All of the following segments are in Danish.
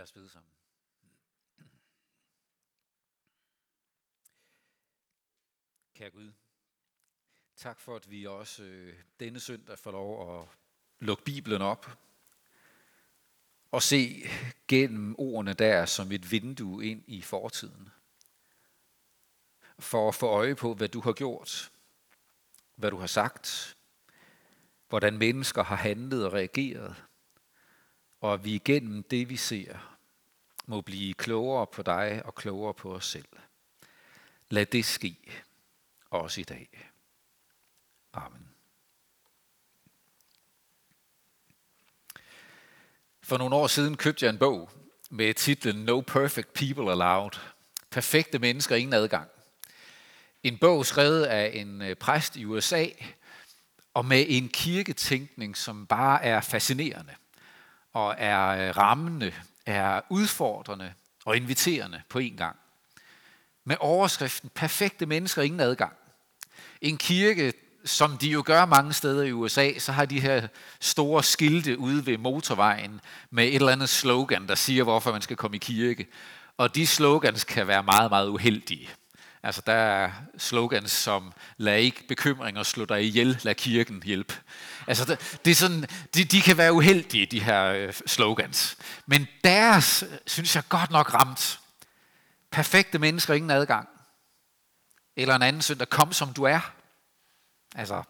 Lad os bede sammen. Kære Gud, tak for, at vi også øh, denne søndag får lov at lukke Bibelen op og se gennem ordene der som et vindue ind i fortiden. For at få øje på, hvad du har gjort, hvad du har sagt, hvordan mennesker har handlet og reageret, og at vi igennem det, vi ser, må blive klogere på dig og klogere på os selv. Lad det ske også i dag. Amen. For nogle år siden købte jeg en bog med titlen No Perfect People Allowed. Perfekte mennesker, ingen adgang. En bog skrevet af en øh, præst i USA, og med en kirketænkning, som bare er fascinerende, og er øh, rammende, er udfordrende og inviterende på en gang. Med overskriften Perfekte mennesker, ingen adgang. En kirke, som de jo gør mange steder i USA, så har de her store skilte ude ved motorvejen med et eller andet slogan, der siger, hvorfor man skal komme i kirke. Og de slogans kan være meget, meget uheldige. Altså der er slogans som, lad ikke bekymringer slå dig ihjel, lad kirken hjælpe. Altså det, det er sådan, de, de kan være uheldige, de her øh, slogans. Men deres, synes jeg godt nok ramt. Perfekte mennesker, ingen adgang. Eller en anden søndag, kom som du er. Altså,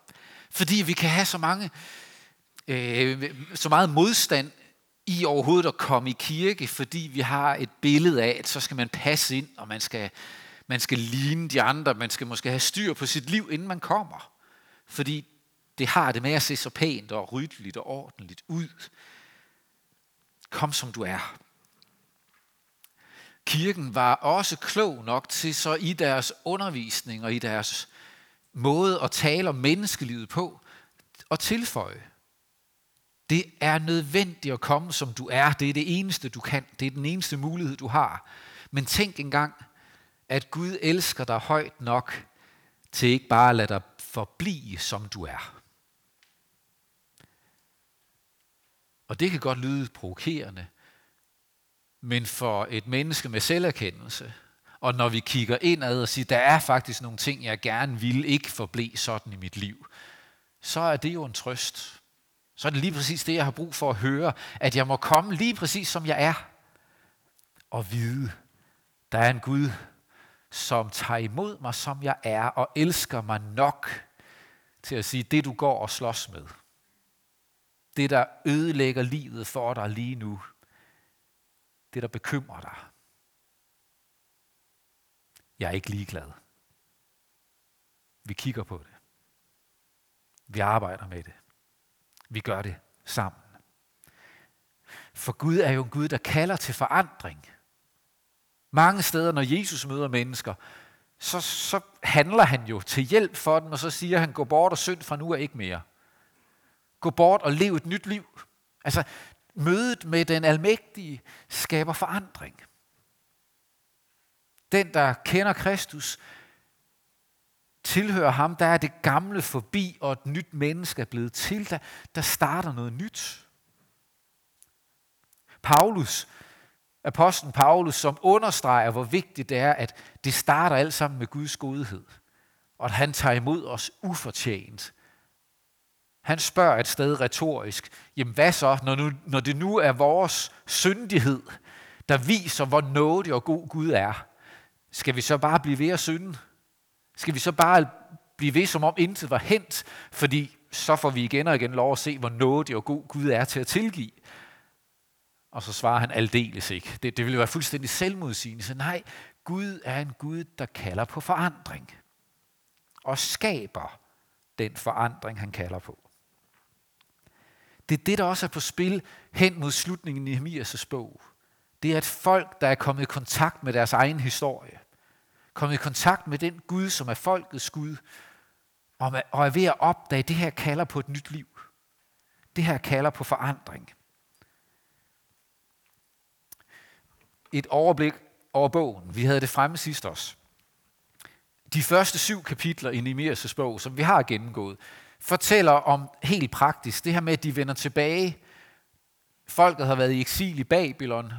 fordi vi kan have så mange, øh, så meget modstand i overhovedet at komme i kirke, fordi vi har et billede af, at så skal man passe ind, og man skal, man skal ligne de andre, man skal måske have styr på sit liv, inden man kommer. Fordi det har det med at se så pænt og ryddeligt og ordentligt ud. Kom som du er. Kirken var også klog nok til så i deres undervisning og i deres måde at tale om menneskelivet på, og tilføje. Det er nødvendigt at komme, som du er. Det er det eneste, du kan. Det er den eneste mulighed, du har. Men tænk engang, at Gud elsker dig højt nok til ikke bare at lade dig forblive, som du er. Og det kan godt lyde provokerende, men for et menneske med selverkendelse, og når vi kigger indad og siger, der er faktisk nogle ting, jeg gerne vil ikke forblive sådan i mit liv, så er det jo en trøst. Så er det lige præcis det, jeg har brug for at høre, at jeg må komme lige præcis som jeg er, og vide, der er en Gud, som tager imod mig, som jeg er, og elsker mig nok til at sige, det du går og slås med, det der ødelægger livet for dig lige nu, det der bekymrer dig, jeg er ikke ligeglad. Vi kigger på det. Vi arbejder med det. Vi gør det sammen. For Gud er jo en Gud, der kalder til forandring. Mange steder, når Jesus møder mennesker, så, så handler han jo til hjælp for dem, og så siger han, gå bort og synd fra nu er ikke mere. Gå bort og lev et nyt liv. Altså, mødet med den almægtige skaber forandring. Den, der kender Kristus, tilhører ham, der er det gamle forbi, og et nyt menneske er blevet til. Der, der starter noget nyt. Paulus, apostlen Paulus, som understreger, hvor vigtigt det er, at det starter alt sammen med Guds godhed. Og at han tager imod os ufortjent. Han spørger et sted retorisk, jamen hvad så, når, nu, når det nu er vores syndighed, der viser, hvor nådig og god Gud er, skal vi så bare blive ved at synde? Skal vi så bare blive ved, som om intet var hent, fordi så får vi igen og igen lov at se, hvor nådig og god Gud er til at tilgive. Og så svarer han aldeles ikke. Det, det ville være fuldstændig selvmodsigende. Så nej, Gud er en Gud, der kalder på forandring. Og skaber den forandring, han kalder på. Det er det, der også er på spil hen mod slutningen i Nehemias' bog. Det er et folk, der er kommet i kontakt med deres egen historie. Kommet i kontakt med den Gud, som er folkets Gud. Og er ved at opdage, at det her kalder på et nyt liv. Det her kalder på forandring. Et overblik over bogen. Vi havde det fremme sidst også. De første syv kapitler i Nehemias' bog, som vi har gennemgået, fortæller om helt praktisk det her med, at de vender tilbage. Folket har været i eksil i Babylon,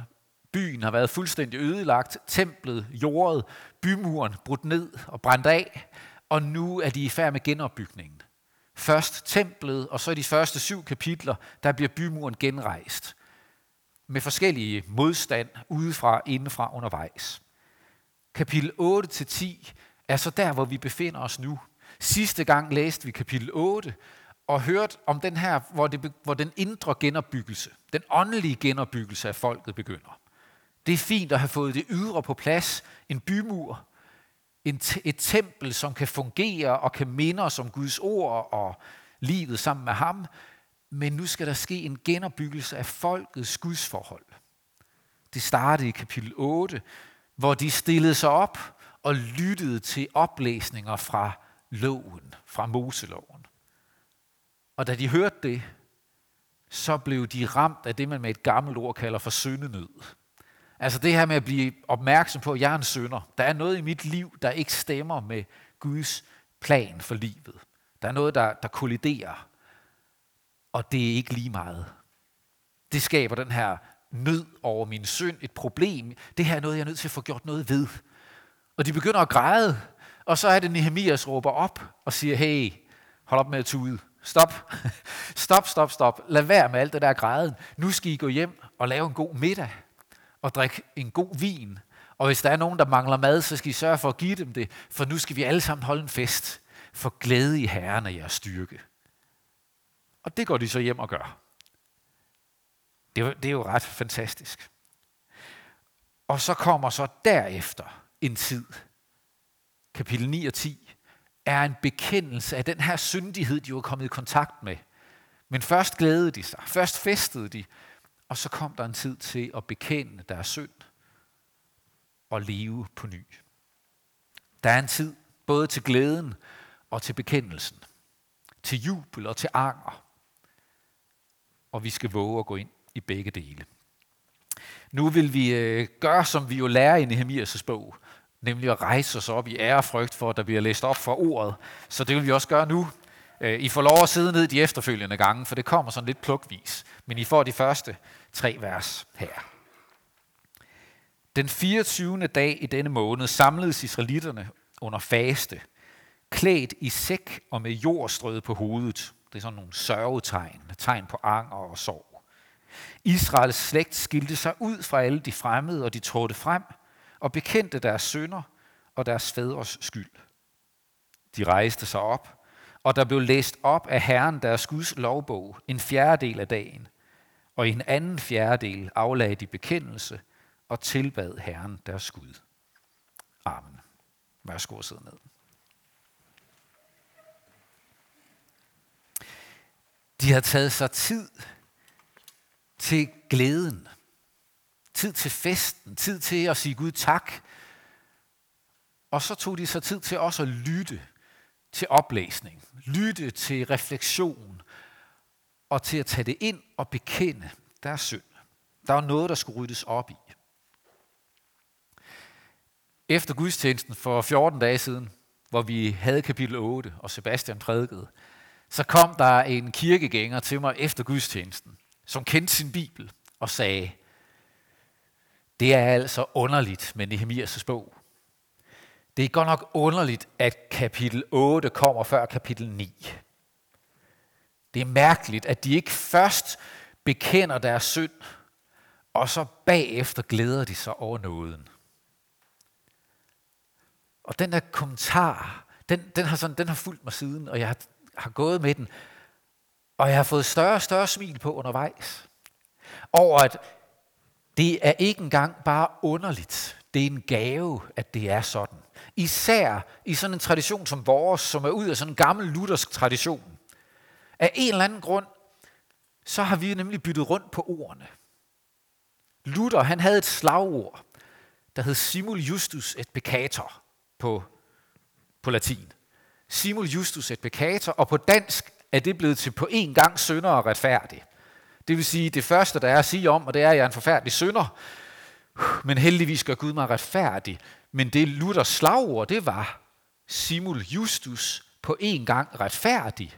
Byen har været fuldstændig ødelagt, templet, jordet, bymuren brudt ned og brændt af, og nu er de i færd med genopbygningen. Først templet, og så i de første syv kapitler, der bliver bymuren genrejst. Med forskellige modstand udefra, indefra, undervejs. Kapitel 8-10 er så der, hvor vi befinder os nu. Sidste gang læste vi kapitel 8, og hørte om den her, hvor, det, hvor den indre genopbyggelse, den åndelige genopbyggelse af folket begynder. Det er fint at have fået det ydre på plads, en bymur, en et tempel, som kan fungere og kan minde os om Guds ord og livet sammen med ham. Men nu skal der ske en genopbyggelse af folkets gudsforhold. Det startede i kapitel 8, hvor de stillede sig op og lyttede til oplæsninger fra loven, fra Moseloven. Og da de hørte det, så blev de ramt af det, man med et gammelt ord kalder for syndenød. Altså det her med at blive opmærksom på, at jeg er en synder. Der er noget i mit liv, der ikke stemmer med Guds plan for livet. Der er noget, der, der kolliderer. Og det er ikke lige meget. Det skaber den her nød over min synd, et problem. Det her er noget, jeg er nødt til at få gjort noget ved. Og de begynder at græde, og så er det Nehemias råber op og siger, hey, hold op med at tude. Stop. Stop, stop, stop. Lad være med alt det der græden. Nu skal I gå hjem og lave en god middag og drikke en god vin. Og hvis der er nogen, der mangler mad, så skal I sørge for at give dem det, for nu skal vi alle sammen holde en fest for glæde i Herren er jeres styrke. Og det går de så hjem og gør. Det er, det er jo ret fantastisk. Og så kommer så derefter en tid, kapitel 9 og 10, er en bekendelse af den her syndighed, de var kommet i kontakt med. Men først glædede de sig, først festede de, og så kom der en tid til at bekende deres synd og leve på ny. Der er en tid både til glæden og til bekendelsen, til jubel og til anger. Og vi skal våge at gå ind i begge dele. Nu vil vi øh, gøre, som vi jo lærer i Nehemias' bog, nemlig at rejse os op i ærefrygt for, at der bliver læst op for ordet. Så det vil vi også gøre nu. Øh, I får lov at sidde ned de efterfølgende gange, for det kommer sådan lidt plukvis. Men I får de første tre vers her. Den 24. dag i denne måned samledes israelitterne under faste, klædt i sæk og med jordstrød på hovedet. Det er sådan nogle sørgetegn, tegn på anger og sorg. Israels slægt skilte sig ud fra alle de fremmede, og de trådte frem og bekendte deres sønder og deres fædres skyld. De rejste sig op, og der blev læst op af Herren deres Guds lovbog en fjerdedel af dagen, og i en anden fjerdedel aflagde de bekendelse og tilbad Herren deres Gud. Amen. Værsgo at sidde ned. De har taget sig tid til glæden, tid til festen, tid til at sige Gud tak. Og så tog de sig tid til også at lytte til oplæsning, lytte til refleksion og til at tage det ind og bekende deres synd. Der var noget, der skulle ryddes op i. Efter gudstjenesten for 14 dage siden, hvor vi havde kapitel 8, og Sebastian prædikede, så kom der en kirkegænger til mig efter gudstjenesten, som kendte sin bibel og sagde, det er altså underligt med Nehemias' bog. Det er godt nok underligt, at kapitel 8 kommer før kapitel 9. Det er mærkeligt, at de ikke først bekender deres synd, og så bagefter glæder de sig over nåden. Og den der kommentar, den, den, har, sådan, den har fulgt mig siden, og jeg har, har gået med den, og jeg har fået større og større smil på undervejs. Over at det er ikke engang bare underligt, det er en gave, at det er sådan. Især i sådan en tradition som vores, som er ud af sådan en gammel luthersk tradition. Af en eller anden grund, så har vi nemlig byttet rundt på ordene. Luther, han havde et slagord, der hed simul justus et peccator på, på latin. Simul justus et peccator, og på dansk er det blevet til på en gang sønder og retfærdig. Det vil sige, det første, der er at sige om, og det er, at jeg er en forfærdelig synder, men heldigvis gør Gud mig retfærdig. Men det Luthers slagord, det var simul justus på en gang retfærdig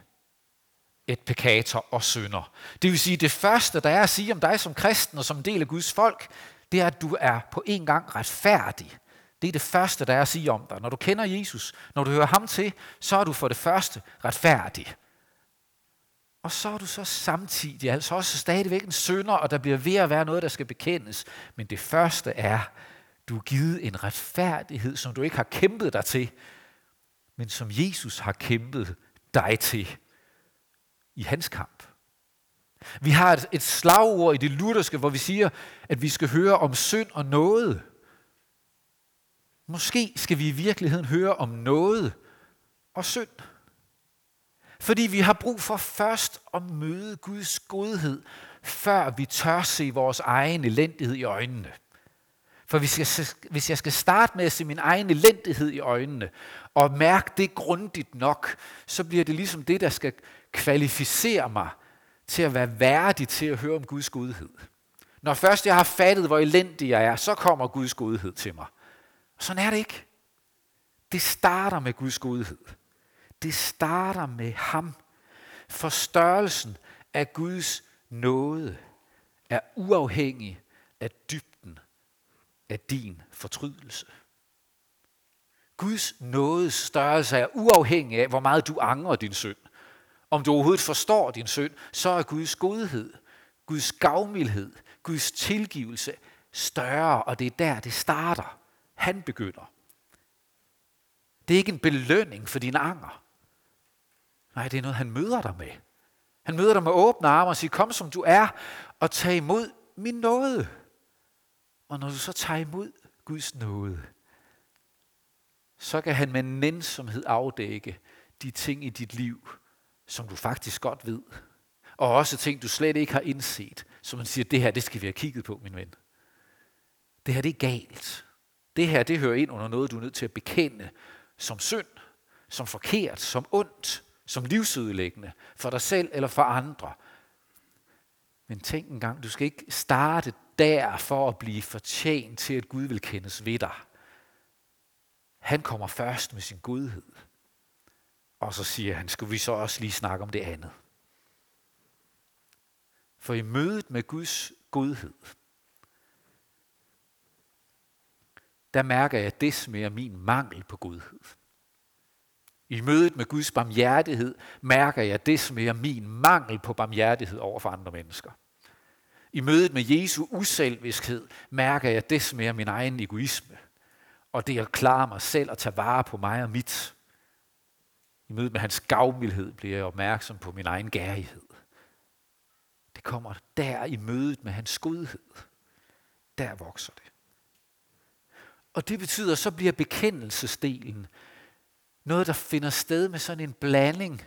et pekator og synder. Det vil sige, det første, der er at sige om dig som kristen og som del af Guds folk, det er, at du er på en gang retfærdig. Det er det første, der er at sige om dig. Når du kender Jesus, når du hører ham til, så er du for det første retfærdig. Og så er du så samtidig altså også stadigvæk en sønder, og der bliver ved at være noget, der skal bekendes. Men det første er, du er givet en retfærdighed, som du ikke har kæmpet dig til, men som Jesus har kæmpet dig til i hans kamp. Vi har et, et slagord i det lutherske, hvor vi siger, at vi skal høre om synd og noget. Måske skal vi i virkeligheden høre om noget og synd. Fordi vi har brug for først at møde Guds godhed, før vi tør se vores egen elendighed i øjnene. For hvis jeg, hvis jeg skal starte med at se min egen elendighed i øjnene, og mærke det grundigt nok, så bliver det ligesom det, der skal kvalificere mig til at være værdig til at høre om Guds godhed. Når først jeg har fattet, hvor elendig jeg er, så kommer Guds godhed til mig. Sådan er det ikke. Det starter med Guds godhed. Det starter med ham. For størrelsen af Guds nåde er uafhængig af dybden af din fortrydelse. Guds nådes størrelse er uafhængig af, hvor meget du angrer din synd. Om du overhovedet forstår din synd, så er Guds godhed, Guds gavmildhed, Guds tilgivelse større, og det er der, det starter. Han begynder. Det er ikke en belønning for din anger. Nej, det er noget, han møder dig med. Han møder dig med åbne arme og siger, kom som du er, og tag imod min nåde. Og når du så tager imod Guds nåde, så kan han med nænsomhed afdække de ting i dit liv, som du faktisk godt ved. Og også ting, du slet ikke har indset, som man siger, det her, det skal vi have kigget på, min ven. Det her, det er galt. Det her, det hører ind under noget, du er nødt til at bekende som synd, som forkert, som ondt, som livsødelæggende for dig selv eller for andre. Men tænk en gang, du skal ikke starte der for at blive fortjent til, at Gud vil kendes ved dig. Han kommer først med sin godhed. Og så siger han, skal vi så også lige snakke om det andet. For i mødet med Guds godhed, der mærker jeg des mere min mangel på godhed. I mødet med Guds barmhjertighed mærker jeg des mere min mangel på barmhjertighed over for andre mennesker. I mødet med Jesu uselviskhed mærker jeg des mere min egen egoisme, og det at klare mig selv og tage vare på mig og mit. I mødet med hans gavmildhed bliver jeg opmærksom på min egen gærighed. Det kommer der i mødet med hans godhed. Der vokser det. Og det betyder, så bliver bekendelsesdelen noget, der finder sted med sådan en blanding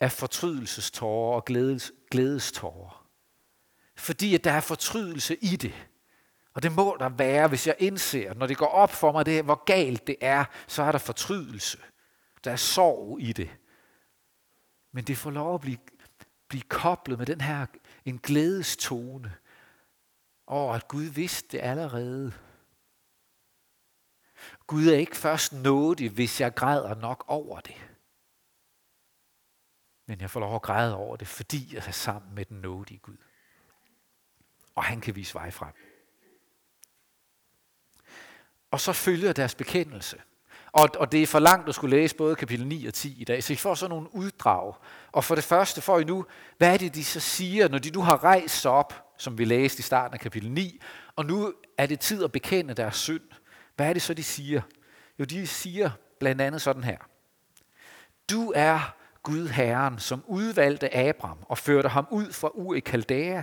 af fortrydelsestårer og glædes, glædestårer. Fordi at der er fortrydelse i det. Og det må der være, hvis jeg indser, når det går op for mig, det, hvor galt det er, så er der fortrydelse. Der er sorg i det. Men det får lov at blive, blive koblet med den her en glædestone over, at Gud vidste det allerede. Gud er ikke først nådig, hvis jeg græder nok over det. Men jeg får lov at græde over det, fordi jeg er sammen med den nådige Gud. Og han kan vise vej frem. Og så følger deres bekendelse. Og, og det er for langt at skulle læse både kapitel 9 og 10 i dag, så I får sådan nogle uddrag. Og for det første får I nu, hvad er det, de så siger, når de nu har rejst sig op, som vi læste i starten af kapitel 9, og nu er det tid at bekende deres synd. Hvad er det så, de siger? Jo, de siger blandt andet sådan her. Du er Gud Herren, som udvalgte Abraham og førte ham ud fra Ur i Kaldæa.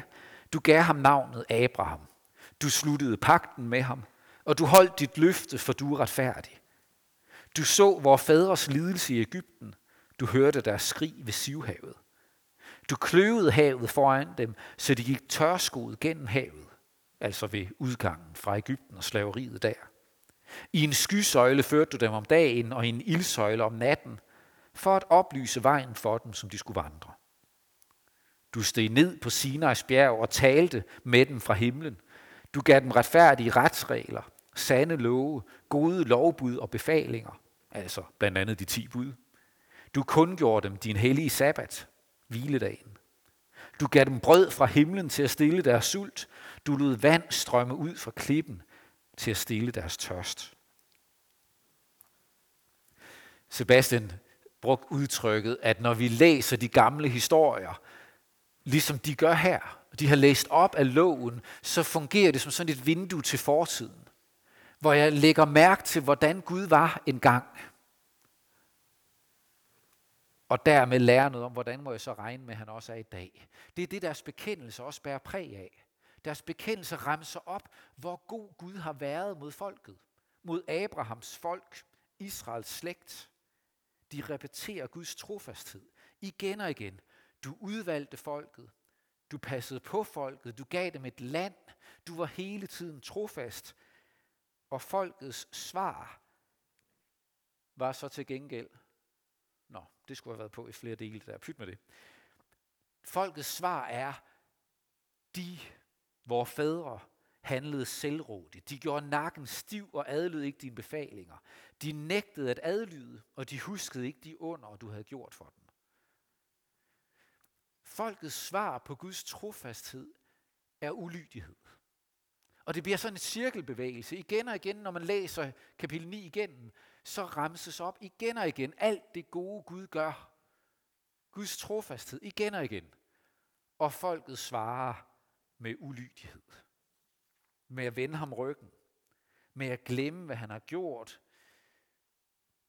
Du gav ham navnet Abraham. Du sluttede pakten med ham, og du holdt dit løfte, for du er retfærdig. Du så vores fædres lidelse i Ægypten. Du hørte deres skrig ved Sivhavet. Du kløvede havet foran dem, så de gik tørskoet gennem havet, altså ved udgangen fra Ægypten og slaveriet der. I en skysøjle førte du dem om dagen og i en ildsøjle om natten, for at oplyse vejen for dem, som de skulle vandre. Du steg ned på Sinais bjerg og talte med dem fra himlen. Du gav dem retfærdige retsregler, sande love, gode lovbud og befalinger, altså blandt andet de ti bud. Du kundgjorde dem din hellige sabbat, hviledagen. Du gav dem brød fra himlen til at stille deres sult. Du lod vand strømme ud fra klippen til at stille deres tørst. Sebastian brugte udtrykket, at når vi læser de gamle historier, ligesom de gør her, de har læst op af loven, så fungerer det som sådan et vindue til fortiden, hvor jeg lægger mærke til, hvordan Gud var engang. Og dermed lærer noget om, hvordan må jeg så regne med, at han også er i dag. Det er det, deres bekendelse også bærer præg af. Deres bekendelse ramser op, hvor god Gud har været mod folket. Mod Abrahams folk, Israels slægt. De repeterer Guds trofasthed igen og igen. Du udvalgte folket. Du passede på folket. Du gav dem et land. Du var hele tiden trofast. Og folkets svar var så til gengæld, nå, det skulle have været på i flere dele der, pyt med det. Folkets svar er, de, Vore fædre, handlede selvrådigt. De gjorde nakken stiv og adlød ikke dine befalinger. De nægtede at adlyde, og de huskede ikke de under, du havde gjort for dem. Folkets svar på Guds trofasthed er ulydighed. Og det bliver sådan en cirkelbevægelse. Igen og igen, når man læser kapitel 9 igennem, så ramses op igen og igen alt det gode Gud gør. Guds trofasthed igen og igen. Og folket svarer med ulydighed. Med at vende ham ryggen. Med at glemme, hvad han har gjort.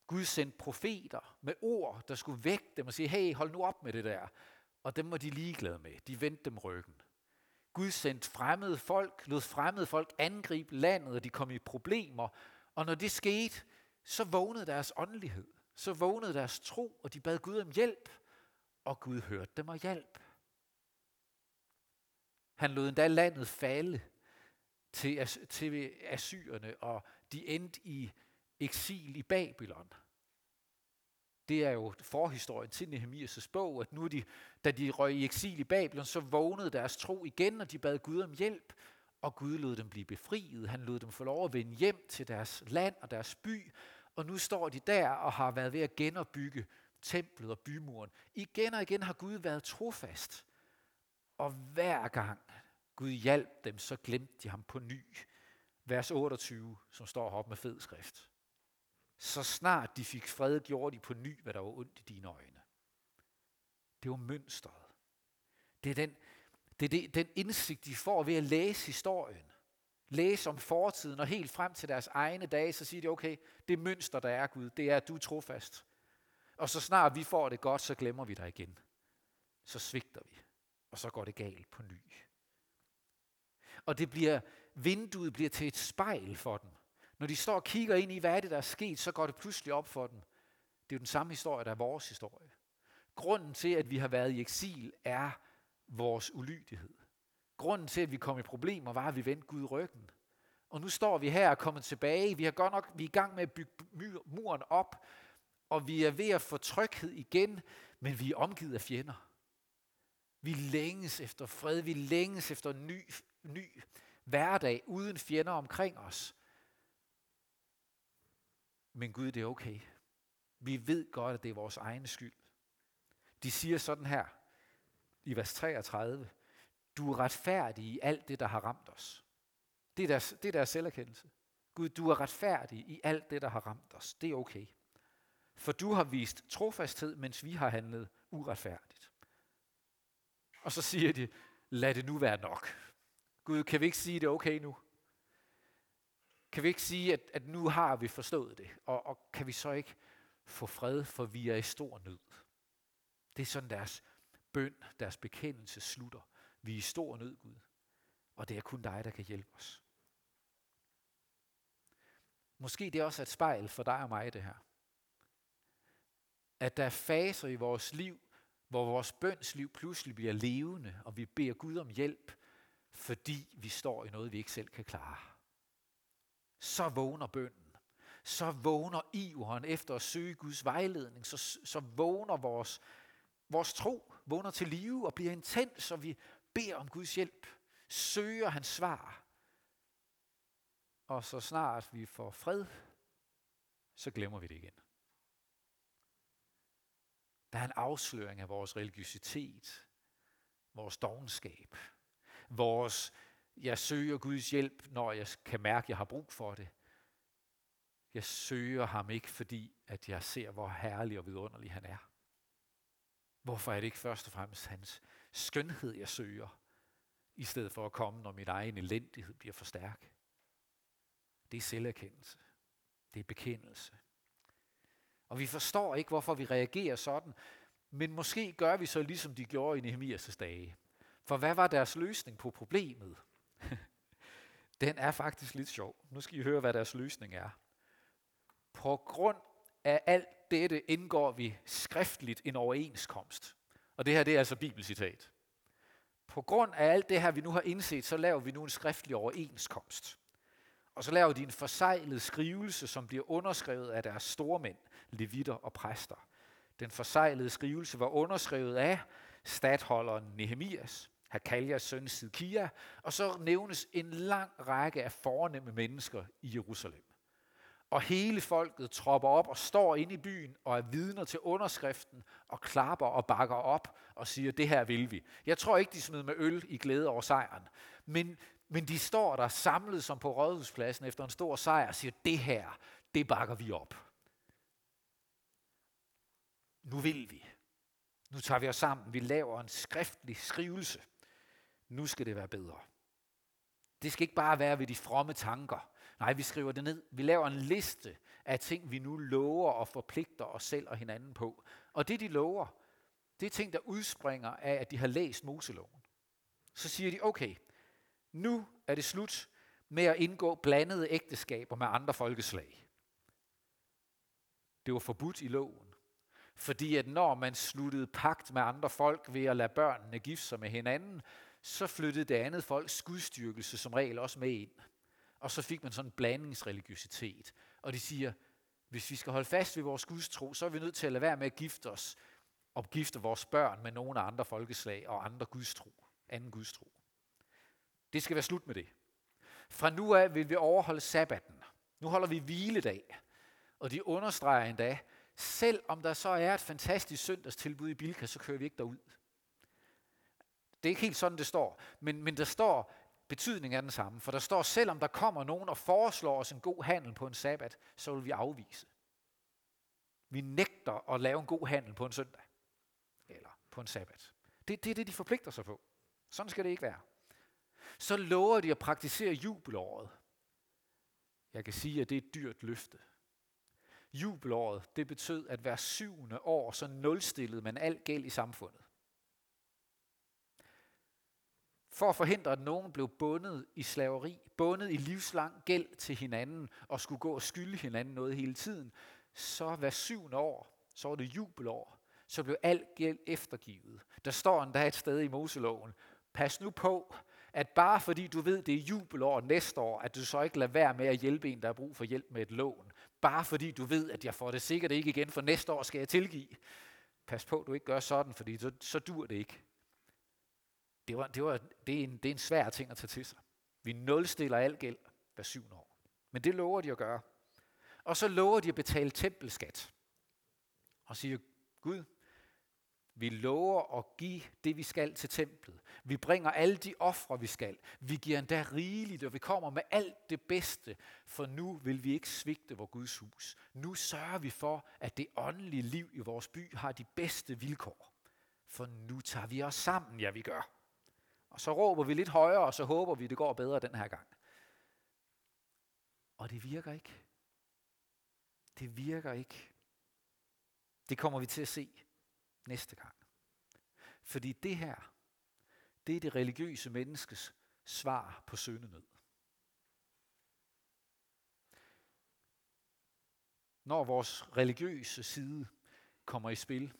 Gud sendte profeter med ord, der skulle vække dem og sige, hey, hold nu op med det der. Og dem var de ligeglade med. De vendte dem ryggen. Gud sendte fremmede folk, lod fremmede folk angribe landet, og de kom i problemer. Og når det skete, så vågnede deres åndelighed. Så vågnede deres tro, og de bad Gud om hjælp. Og Gud hørte dem og hjælp. Han lod endda landet falde til, til assyrerne, og de endte i eksil i Babylon. Det er jo forhistorien til Nehemias' bog, at nu de, da de røg i eksil i Babylon, så vågnede deres tro igen, og de bad Gud om hjælp, og Gud lod dem blive befriet. Han lod dem få lov at vende hjem til deres land og deres by, og nu står de der og har været ved at genopbygge templet og bymuren. Igen og igen har Gud været trofast. Og hver gang Gud hjalp dem, så glemte de ham på ny. Vers 28, som står heroppe med fed skrift. Så snart de fik fred, gjorde de på ny, hvad der var ondt i dine øjne. Det var mønstret. Det er den, det er det, den indsigt, de får ved at læse historien. Læse om fortiden og helt frem til deres egne dage, så siger de, okay, det mønster, der er Gud, det er, at du er trofast. Og så snart vi får det godt, så glemmer vi dig igen. Så svigter vi, og så går det galt på ny. Og det bliver, vinduet bliver til et spejl for dem. Når de står og kigger ind i, hvad er det, der er sket, så går det pludselig op for dem. Det er jo den samme historie, der er vores historie. Grunden til, at vi har været i eksil, er vores ulydighed. Grunden til, at vi kom i problemer, var, at vi vendte Gud ryggen. Og nu står vi her og kommet tilbage. Vi har godt nok, vi er i gang med at bygge muren op, og vi er ved at få tryghed igen, men vi er omgivet af fjender. Vi længes efter fred, vi længes efter en ny, ny hverdag uden fjender omkring os. Men Gud, det er okay. Vi ved godt, at det er vores egen skyld. De siger sådan her i vers 33. Du er retfærdig i alt det, der har ramt os. Det er deres, det er deres selverkendelse. Gud, du er retfærdig i alt det, der har ramt os. Det er okay. For du har vist trofasthed, mens vi har handlet uretfærdigt. Og så siger de, lad det nu være nok. Gud, kan vi ikke sige, det er okay nu? Kan vi ikke sige, at, at nu har vi forstået det, og, og kan vi så ikke få fred, for vi er i stor nød? Det er sådan deres bøn, deres bekendelse slutter. Vi er i stor nød, Gud, og det er kun dig, der kan hjælpe os. Måske det er også et spejl for dig og mig, det her. At der er faser i vores liv, hvor vores bønsliv pludselig bliver levende, og vi beder Gud om hjælp, fordi vi står i noget, vi ikke selv kan klare så vågner bønden. Så vågner iveren efter at søge Guds vejledning. Så, så vågner vores, vores tro, vågner til live og bliver intens, så vi beder om Guds hjælp. Søger hans svar. Og så snart vi får fred, så glemmer vi det igen. Der er en afsløring af vores religiøsitet. vores dogenskab, vores jeg søger Guds hjælp, når jeg kan mærke, at jeg har brug for det. Jeg søger ham ikke, fordi at jeg ser, hvor herlig og vidunderlig han er. Hvorfor er det ikke først og fremmest hans skønhed, jeg søger, i stedet for at komme, når min egen elendighed bliver for stærk? Det er selverkendelse. Det er bekendelse. Og vi forstår ikke, hvorfor vi reagerer sådan, men måske gør vi så ligesom de gjorde i Nehemias' dage. For hvad var deres løsning på problemet? Den er faktisk lidt sjov. Nu skal I høre, hvad deres løsning er. På grund af alt dette indgår vi skriftligt en overenskomst. Og det her det er altså bibelcitat. På grund af alt det her, vi nu har indset, så laver vi nu en skriftlig overenskomst. Og så laver de en forsejlet skrivelse, som bliver underskrevet af deres stormænd, levitter og præster. Den forsejlede skrivelse var underskrevet af stadholderen Nehemias, Hakaljas søn Sidkia, og så nævnes en lang række af fornemme mennesker i Jerusalem. Og hele folket tropper op og står inde i byen og er vidner til underskriften og klapper og bakker op og siger, det her vil vi. Jeg tror ikke, de smider med øl i glæde over sejren, men, men de står der samlet som på rådhuspladsen efter en stor sejr og siger, det her, det bakker vi op. Nu vil vi. Nu tager vi os sammen. Vi laver en skriftlig skrivelse. Nu skal det være bedre. Det skal ikke bare være ved de fromme tanker. Nej, vi skriver det ned. Vi laver en liste af ting, vi nu lover og forpligter os selv og hinanden på. Og det, de lover, det er ting, der udspringer af, at de har læst Moseloven. Så siger de, okay, nu er det slut med at indgå blandede ægteskaber med andre folkeslag. Det var forbudt i loven. Fordi at når man sluttede pagt med andre folk ved at lade børnene gifte sig med hinanden, så flyttede det andet folks gudstyrkelse som regel også med ind. Og så fik man sådan en blandingsreligiøsitet. Og de siger, hvis vi skal holde fast ved vores gudstro, så er vi nødt til at lade være med at gifte os og gifte vores børn med nogle andre folkeslag og andre gudstro, anden gudstro. Det skal være slut med det. Fra nu af vil vi overholde sabbaten. Nu holder vi hviledag. Og de understreger endda, selv om der så er et fantastisk søndagstilbud i Bilka, så kører vi ikke derud. Det er ikke helt sådan, det står. Men, men der står, betydningen er den samme. For der står, selvom der kommer nogen og foreslår os en god handel på en sabbat, så vil vi afvise. Vi nægter at lave en god handel på en søndag. Eller på en sabbat. Det, det er det, de forpligter sig på. Sådan skal det ikke være. Så lover de at praktisere jubelåret. Jeg kan sige, at det er et dyrt løfte. Jubelåret, det betød, at hver syvende år, så nulstillede man al gæld i samfundet. For at forhindre, at nogen blev bundet i slaveri, bundet i livslang gæld til hinanden og skulle gå og skylde hinanden noget hele tiden, så hver syvende år, så var det jubelår, så blev al gæld eftergivet. Der står endda et sted i Moseloven, pas nu på, at bare fordi du ved, det er jubelår næste år, at du så ikke lader være med at hjælpe en, der har brug for hjælp med et lån. Bare fordi du ved, at jeg får det sikkert ikke igen, for næste år skal jeg tilgive. Pas på, du ikke gør sådan, fordi så, så dur det ikke. Det, var, det, var, det, er en, det er en svær ting at tage til sig. Vi nulstiller al gæld hver syvende år. Men det lover de at gøre. Og så lover de at betale tempelskat. Og siger, Gud, vi lover at give det, vi skal til templet. Vi bringer alle de ofre, vi skal. Vi giver endda rigeligt, og vi kommer med alt det bedste, for nu vil vi ikke svigte vores Guds hus. Nu sørger vi for, at det åndelige liv i vores by har de bedste vilkår. For nu tager vi os sammen, ja vi gør. Og så råber vi lidt højere, og så håber vi, det går bedre den her gang. Og det virker ikke. Det virker ikke. Det kommer vi til at se næste gang. Fordi det her, det er det religiøse menneskes svar på syndenød. Når vores religiøse side kommer i spil,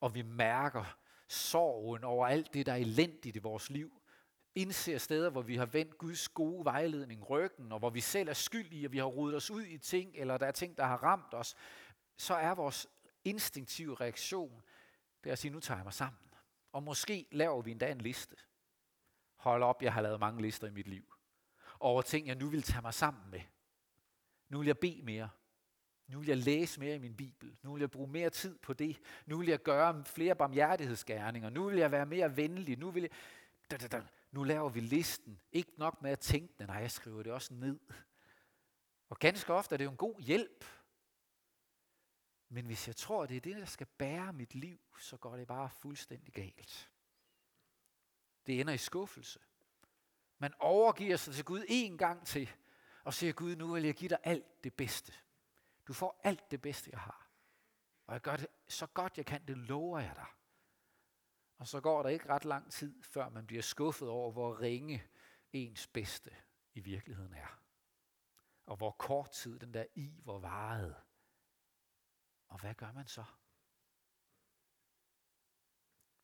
og vi mærker sorgen over alt det, der er elendigt i vores liv, indser steder, hvor vi har vendt Guds gode vejledning ryggen, og hvor vi selv er skyldige, og vi har rodet os ud i ting, eller der er ting, der har ramt os, så er vores instinktive reaktion, det er at sige, nu tager jeg mig sammen. Og måske laver vi endda en liste. Hold op, jeg har lavet mange lister i mit liv. Over ting, jeg nu vil tage mig sammen med. Nu vil jeg bede mere. Nu vil jeg læse mere i min bibel. Nu vil jeg bruge mere tid på det. Nu vil jeg gøre flere barmhjertighedsgerninger. Nu vil jeg være mere venlig. Nu vil jeg... Da, da, da. Nu laver vi listen. Ikke nok med at tænke den, nej, jeg skriver det også ned. Og ganske ofte er det jo en god hjælp. Men hvis jeg tror, at det er det, der skal bære mit liv, så går det bare fuldstændig galt. Det ender i skuffelse. Man overgiver sig til Gud en gang til, og siger, Gud, nu vil jeg give dig alt det bedste. Du får alt det bedste, jeg har. Og jeg gør det så godt jeg kan, det lover jeg dig. Og så går der ikke ret lang tid, før man bliver skuffet over, hvor ringe ens bedste i virkeligheden er. Og hvor kort tid den der i hvor varede. Og hvad gør man så?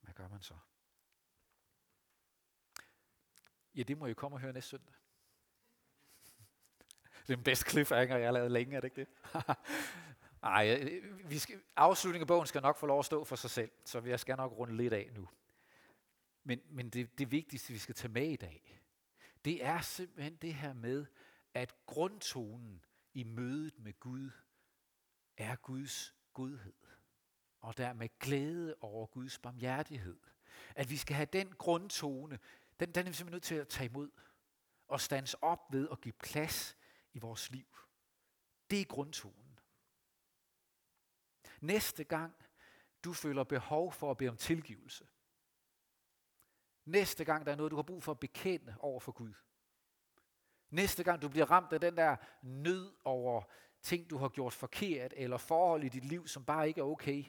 Hvad gør man så? Ja, det må I komme og høre næste søndag. Det er den bedste cliffhanger, jeg har lavet længe, er det ikke det? Nej, vi skal, afslutningen af bogen skal nok få lov at stå for sig selv, så jeg skal nok runde lidt af nu. Men, men det, det vigtigste, vi skal tage med i dag, det er simpelthen det her med, at grundtonen i mødet med Gud er Guds godhed. Og dermed glæde over Guds barmhjertighed. At vi skal have den grundtone, den, den er vi simpelthen nødt til at tage imod. Og stands op ved at give plads i vores liv. Det er grundtonen. Næste gang du føler behov for at bede om tilgivelse. Næste gang der er noget, du har brug for at bekende over for Gud. Næste gang du bliver ramt af den der nød over ting, du har gjort forkert, eller forhold i dit liv, som bare ikke er okay.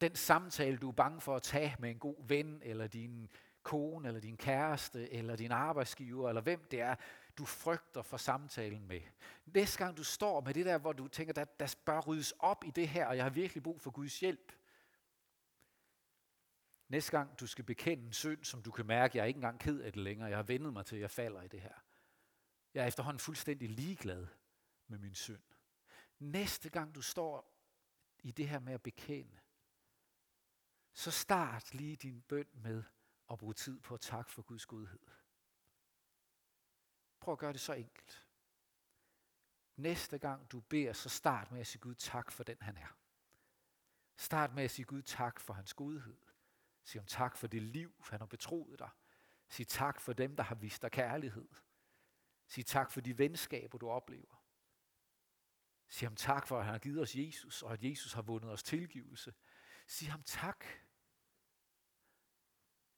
Den samtale, du er bange for at tage med en god ven, eller din kone, eller din kæreste, eller din arbejdsgiver, eller hvem det er, du frygter for samtalen med. Næste gang du står med det der, hvor du tænker, der, der bør ryddes op i det her, og jeg har virkelig brug for Guds hjælp. Næste gang du skal bekende en synd, som du kan mærke, jeg er ikke engang ked af det længere, jeg har vendet mig til, at jeg falder i det her. Jeg er efterhånden fuldstændig ligeglad med min synd. Næste gang du står i det her med at bekende, så start lige din bøn med at bruge tid på at takke for Guds godhed. Prøv at gøre det så enkelt. Næste gang du beder, så start med at sige Gud tak for den han er. Start med at sige Gud tak for hans godhed. Sig om tak for det liv, han har betroet dig. Sig tak for dem, der har vist dig kærlighed. Sig tak for de venskaber, du oplever. Sig ham tak for, at han har givet os Jesus, og at Jesus har vundet os tilgivelse. Sig ham tak.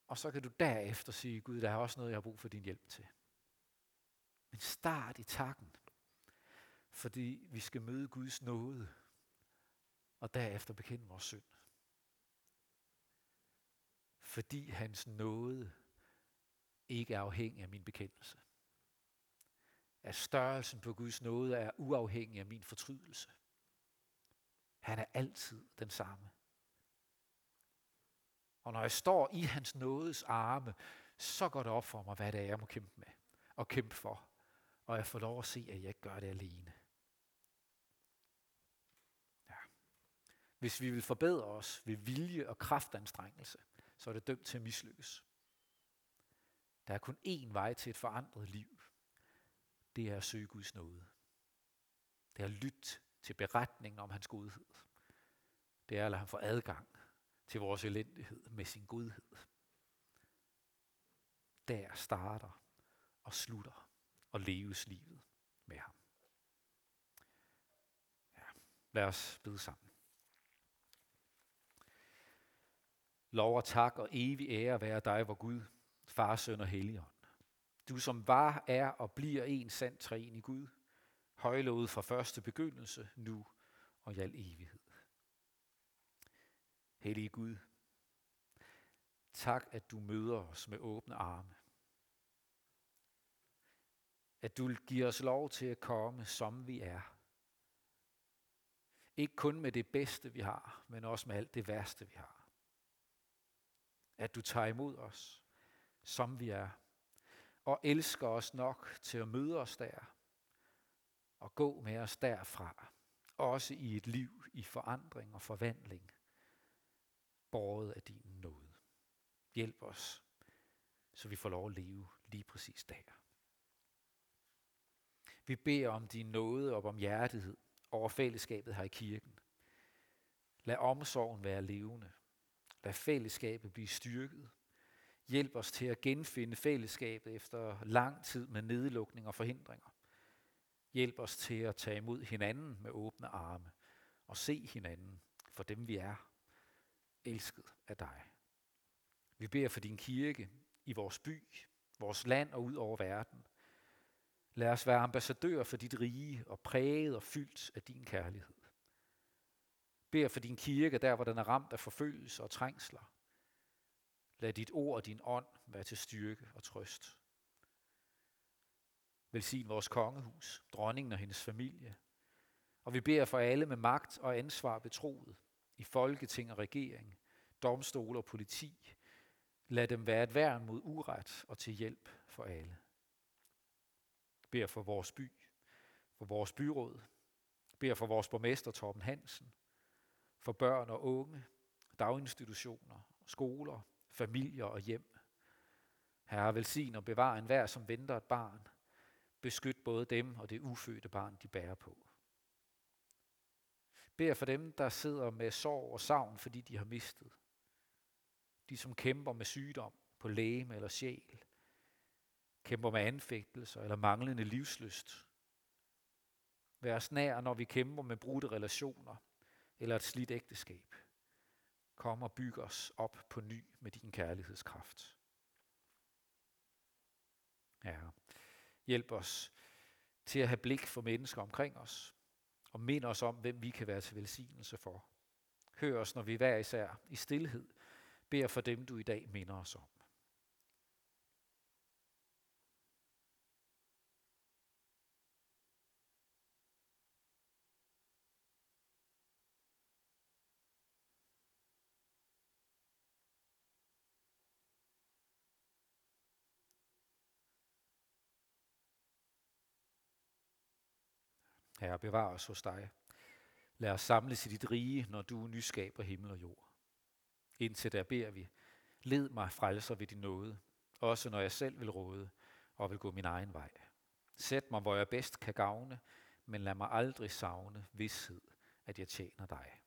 Og så kan du derefter sige, Gud, der er også noget, jeg har brug for din hjælp til. Men start i takken, fordi vi skal møde Guds nåde, og derefter bekende vores synd. Fordi hans nåde ikke er afhængig af min bekendelse at størrelsen på Guds nåde er uafhængig af min fortrydelse. Han er altid den samme. Og når jeg står i hans nådes arme, så går det op for mig, hvad det er, jeg må kæmpe med og kæmpe for. Og jeg får lov at se, at jeg ikke gør det alene. Ja. Hvis vi vil forbedre os ved vilje og kraftanstrengelse, så er det dømt til at mislykkes. Der er kun én vej til et forandret liv, det er at søge Guds nåde. Det er at lytte til beretningen om hans godhed. Det er at lade ham få adgang til vores elendighed med sin godhed. Der starter og slutter og leves livet med ham. Ja, lad os bede sammen. Lov og tak og evig ære være dig, vor Gud, Far, Søn og Helligånd du som var, er og bliver en sand træen i Gud, højlovet fra første begyndelse, nu og i al evighed. Hellige Gud, tak at du møder os med åbne arme. At du giver os lov til at komme, som vi er. Ikke kun med det bedste, vi har, men også med alt det værste, vi har. At du tager imod os, som vi er, og elsker os nok til at møde os der og gå med os derfra. Også i et liv i forandring og forvandling, båret af din nåde. Hjælp os, så vi får lov at leve lige præcis der. Vi beder om din nåde og om hjertighed over fællesskabet her i kirken. Lad omsorgen være levende. Lad fællesskabet blive styrket. Hjælp os til at genfinde fællesskabet efter lang tid med nedlukning og forhindringer. Hjælp os til at tage imod hinanden med åbne arme og se hinanden for dem vi er, elsket af dig. Vi beder for din kirke i vores by, vores land og ud over verden. Lad os være ambassadører for dit rige og præget og fyldt af din kærlighed. Beder for din kirke der, hvor den er ramt af forfølgelse og trængsler. Lad dit ord og din ånd være til styrke og trøst. Velsign vores kongehus, dronningen og hendes familie. Og vi beder for alle med magt og ansvar betroet i folketing og regering, domstol og politi. Lad dem være et værn mod uret og til hjælp for alle. Bær for vores by, for vores byråd, Bær for vores borgmester Torben Hansen, for børn og unge, daginstitutioner, skoler, familier og hjem. Herre, velsign og bevar enhver, som venter et barn. Beskyt både dem og det ufødte barn, de bærer på. Bær for dem, der sidder med sorg og savn, fordi de har mistet. De, som kæmper med sygdom på læge eller sjæl. Kæmper med anfægtelser eller manglende livsløst. Vær os nær, når vi kæmper med brudte relationer eller et slidt ægteskab. Kom og byg os op på ny med din kærlighedskraft. Ja, hjælp os til at have blik for mennesker omkring os, og mind os om, hvem vi kan være til velsignelse for. Hør os, når vi hver især i stillhed beder for dem, du i dag minder os om. Herre, bevar os hos dig. Lad os samles i dit rige, når du nyskaber himmel og jord. Indtil der beder vi, led mig frelser ved din nåde, også når jeg selv vil råde og vil gå min egen vej. Sæt mig, hvor jeg bedst kan gavne, men lad mig aldrig savne vidshed, at jeg tjener dig.